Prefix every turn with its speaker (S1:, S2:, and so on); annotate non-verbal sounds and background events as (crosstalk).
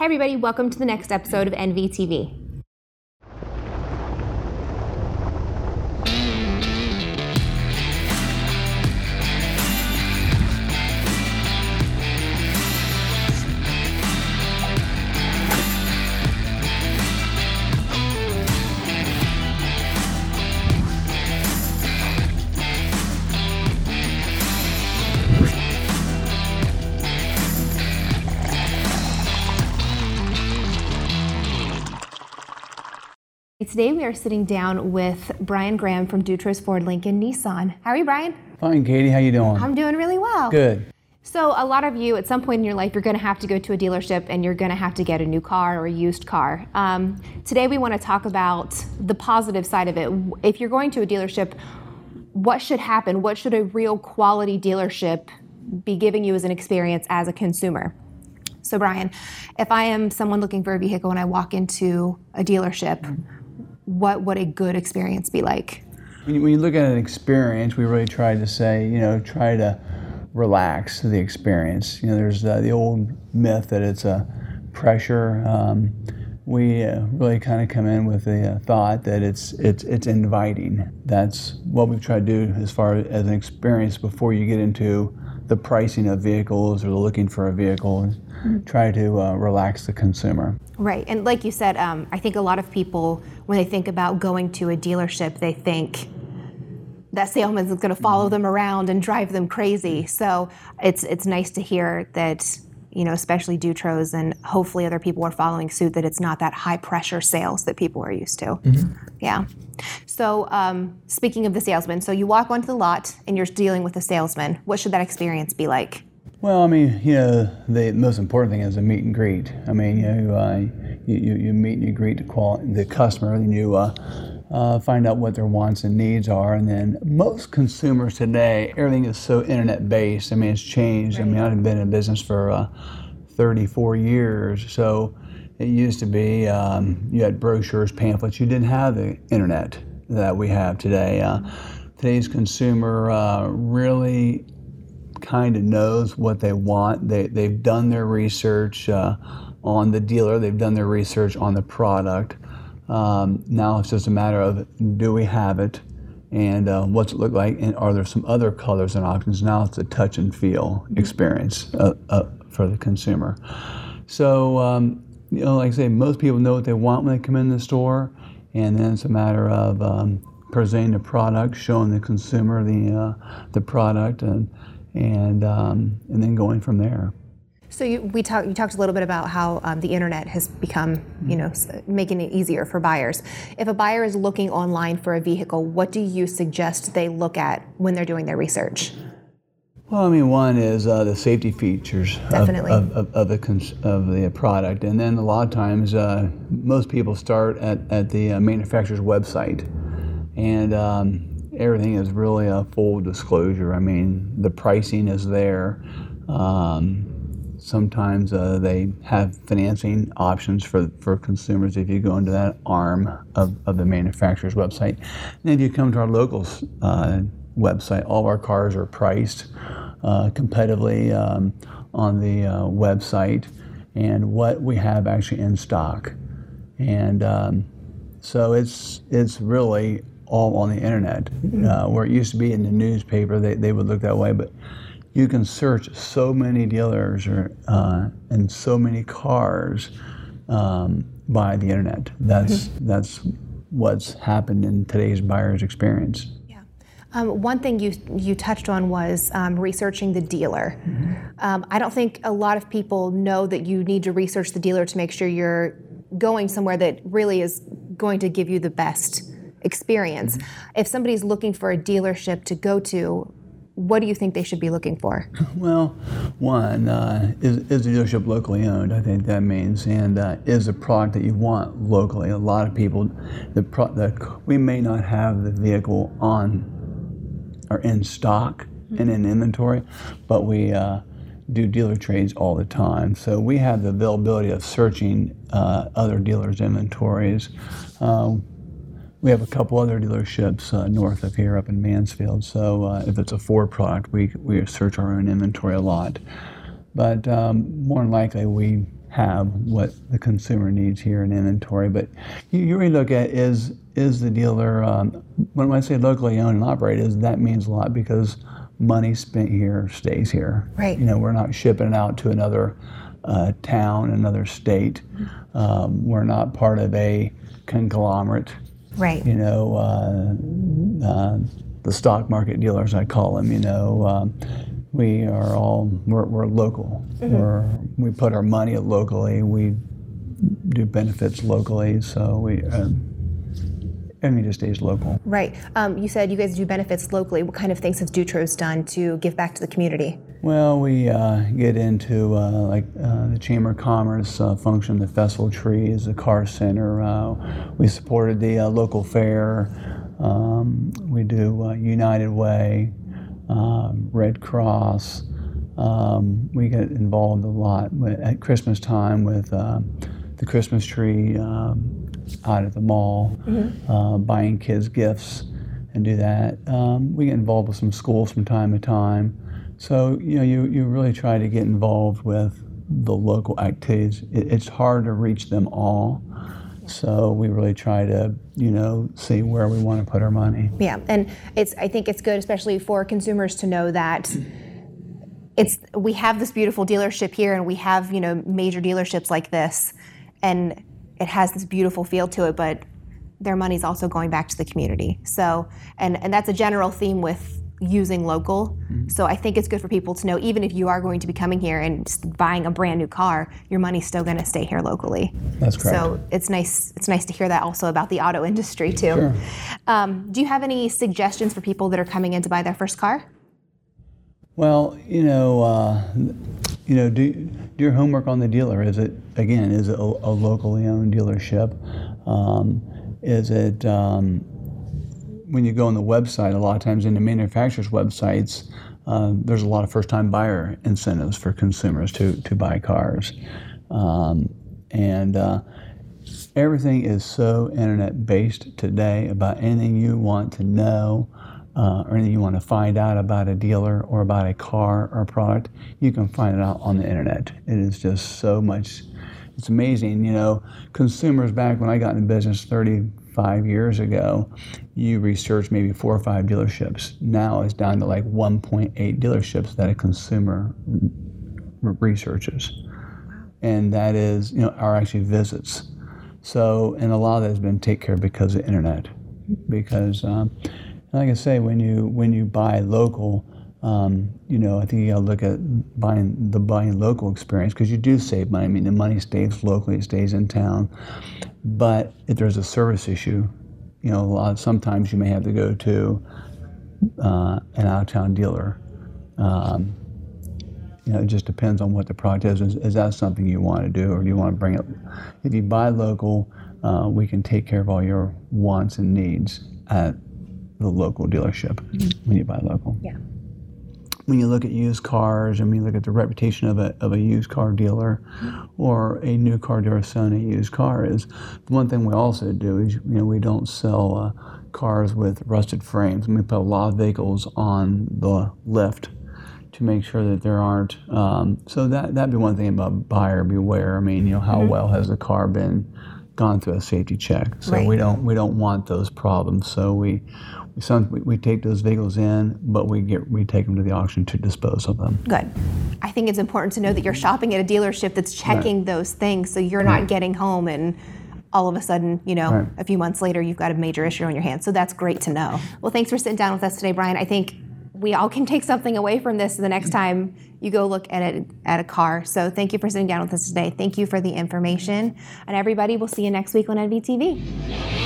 S1: Hey, everybody, welcome to the next episode of NVTV. Today we are sitting down with Bryan Graham from Dutros Ford Lincoln Nissan. How are you, Bryan?
S2: Fine, Katie. How you doing?
S1: I'm doing really well.
S2: Good.
S1: So a lot of you, at some point in your life, you're going to have to go to a dealership and you're going to have to get a new car or a used car. Um, today we want to talk about the positive side of it. If you're going to a dealership, what should happen? What should a real quality dealership be giving you as an experience as a consumer? So, Bryan, if I am someone looking for a vehicle and I walk into a dealership, mm-hmm what would a good experience be like?
S2: When you, when you look at an experience, we really try to say, you know, try to relax the experience. You know, there's uh, the old myth that it's a pressure. Um, we uh, really kind of come in with the uh, thought that it's it's it's inviting. That's what we've tried to do as far as an experience before you get into the pricing of vehicles or looking for a vehicle. Mm-hmm. Try to uh, relax the consumer.
S1: Right, and like you said, um, I think a lot of people, when they think about going to a dealership, they think that salesman is going to follow them around and drive them crazy. So it's it's nice to hear that you know, especially Dutros and hopefully other people are following suit that it's not that high pressure sales that people are used to. Mm-hmm. Yeah. So um, speaking of the salesman, so you walk onto the lot and you're dealing with a salesman. What should that experience be like?
S2: Well, I mean, you know, the most important thing is a meet and greet. I mean, you know, uh, you, you, meet and you greet the, qual- the customer, and you uh, uh, find out what their wants and needs are. And then most consumers today, everything is so internet based. I mean, it's changed. I mean, I've been in business for uh, 34 years, so it used to be um, you had brochures, pamphlets. You didn't have the internet that we have today. Uh, today's consumer uh, really kind of knows what they want. They, they've done their research uh, on the dealer, they've done their research on the product. Um, now it's just a matter of do we have it? And uh, what's it look like? And are there some other colors and options? Now it's a touch and feel experience uh, uh, for the consumer. So um, you know like i say most people know what they want when they come in the store. And then it's a matter of um, presenting the product showing the consumer the, uh, the product. And and um, and then going from there.
S1: So you, we talked. You talked a little bit about how um, the internet has become, you know, making it easier for buyers. If a buyer is looking online for a vehicle, what do you suggest they look at when they're doing their research?
S2: Well, I mean, one is uh, the safety features
S1: Definitely.
S2: Of, of, of, the cons- of the product, and then a lot of times uh, most people start at, at the uh, manufacturer's website, and um, everything is really a full disclosure. I mean, the pricing is there. Um, sometimes uh, they have financing options for, for consumers if you go into that arm of, of the manufacturer's website. And if you come to our local uh, website, all of our cars are priced uh, competitively um, on the uh, website and what we have actually in stock. And um, so it's, it's really all on the internet. Mm-hmm. Uh, where it used to be in the newspaper, they, they would look that way, but you can search so many dealers or, uh, and so many cars um, by the internet. That's mm-hmm. that's what's happened in today's buyer's experience.
S1: Yeah. Um, one thing you you touched on was um, researching the dealer. Mm-hmm. Um, I don't think a lot of people know that you need to research the dealer to make sure you're going somewhere that really is going to give you the best experience. Mm-hmm. If somebody's looking for a dealership to go to, what do you think they should be looking for? (laughs)
S2: Well, one uh, is, is the dealership locally owned. I think that means, and uh, is a product that you want locally. A lot of people, the, pro- the we may not have the vehicle on or in stock mm-hmm. and in inventory, but we. Uh, do dealer trades all the time. So we have the availability of searching uh, other dealers' inventories. Uh, we have a couple other dealerships uh, north of here up in Mansfield. So uh, if it's a Ford product, we, we search our own inventory a lot. But um, more than likely, we have what the consumer needs here in inventory. But you, you really look at is is the dealer um, when I say locally owned and operated, is that means a lot because money spent here stays here.
S1: Right.
S2: You know, we're not shipping it out to another uh, town, another state. Um, we're not part of a conglomerate.
S1: Right.
S2: You know, uh, uh, the stock market dealers, I call them. You know, um, we are all we're, we're local. We're, we put our money locally. We do benefits locally. So we. Um, everything just stays local.
S1: Right. Um, you said you guys do benefits locally. What kind of things has Dutros done to give back to the community?
S2: Well, we uh, get into uh, like uh, the Chamber of Commerce uh, function, the Festival Trees, the Car Center. Uh, we supported the uh, local fair. Um, we do uh, United Way, um, Red Cross. Um, we get involved a lot at Christmas time with uh, the Christmas tree um, out at the mall, uh, buying kids gifts, and do that. Um, we get involved with some schools from time to time. So you know, you, you really try to get involved with the local activities. It, it's hard to reach them all, so we really try to you know see where we want to put our money.
S1: Yeah, and it's I think it's good, especially for consumers, to know that it's we have this beautiful dealership here, and we have you know major dealerships like this, and it has this beautiful feel to it, but their money's also going back to the community. So, and and that's a general theme with using local. So I think it's good for people to know, even if you are going to be coming here and buying a brand new car, your money's still going to stay here locally.
S2: That's correct.
S1: So it's nice. It's nice to hear that also about the auto industry too.
S2: Sure.
S1: Um, do you have any suggestions for people that are coming in to buy their first car?
S2: Well, you know, uh, you know, do, do your homework on the dealer. Is it again? Is it a, a locally owned dealership? Um, is it um, when you go on the website? A lot of times in the manufacturers' websites, uh, there's a lot of first-time buyer incentives for consumers to to buy cars, um, and uh, everything is so internet-based today. About anything you want to know uh, or anything you want to find out about a dealer or about a car or product, you can find it out on the internet. It is just so much. It's amazing, you know. Consumers back when I got in business 35 years ago, you researched maybe four or five dealerships. Now it's down to like 1.8 dealerships that a consumer researches, and that is, you know, are actually visits. So, and a lot of that has been taken care of because of the internet, because. Um, like I say, when you when you buy local, um, you know, I think you got to look at buying the buying local experience because you do save money. I mean, the money stays locally; it stays in town. But if there's a service issue, you know, a lot sometimes you may have to go to uh, an out-of-town dealer. Um, you know, it just depends on what the product is. is. Is that something you want to do, or do you want to bring it? If you buy local, uh, we can take care of all your wants and needs at the local dealership when you buy local.
S1: Yeah.
S2: When you look at used cars and when you look at the reputation of a, of a used car dealer or a new car dealer selling a used car is the one thing we also do is you know we don't sell uh, cars with rusted frames. We put a lot of vehicles on the lift to make sure that there aren't. Um, so that that'd be one thing about buyer beware. I mean, you know, how well has the car been gone through a safety check? So
S1: Right.
S2: we don't we don't want those problems. So we, some, we we take those vehicles in, but we get we take them to the auction to dispose of them.
S1: Good. I think it's important to know that you're shopping at a dealership that's checking those things, so you're not getting home and all of a sudden, you know,
S2: Right.
S1: a few months later, you've got a major issue on your hands. So that's great to know. Well, thanks for sitting down with us today, Bryan. I think we all can take something away from this the next time you go look at it at a car. So thank you for sitting down with us today. Thank you for the information, and everybody, we'll see you next week on NVTV.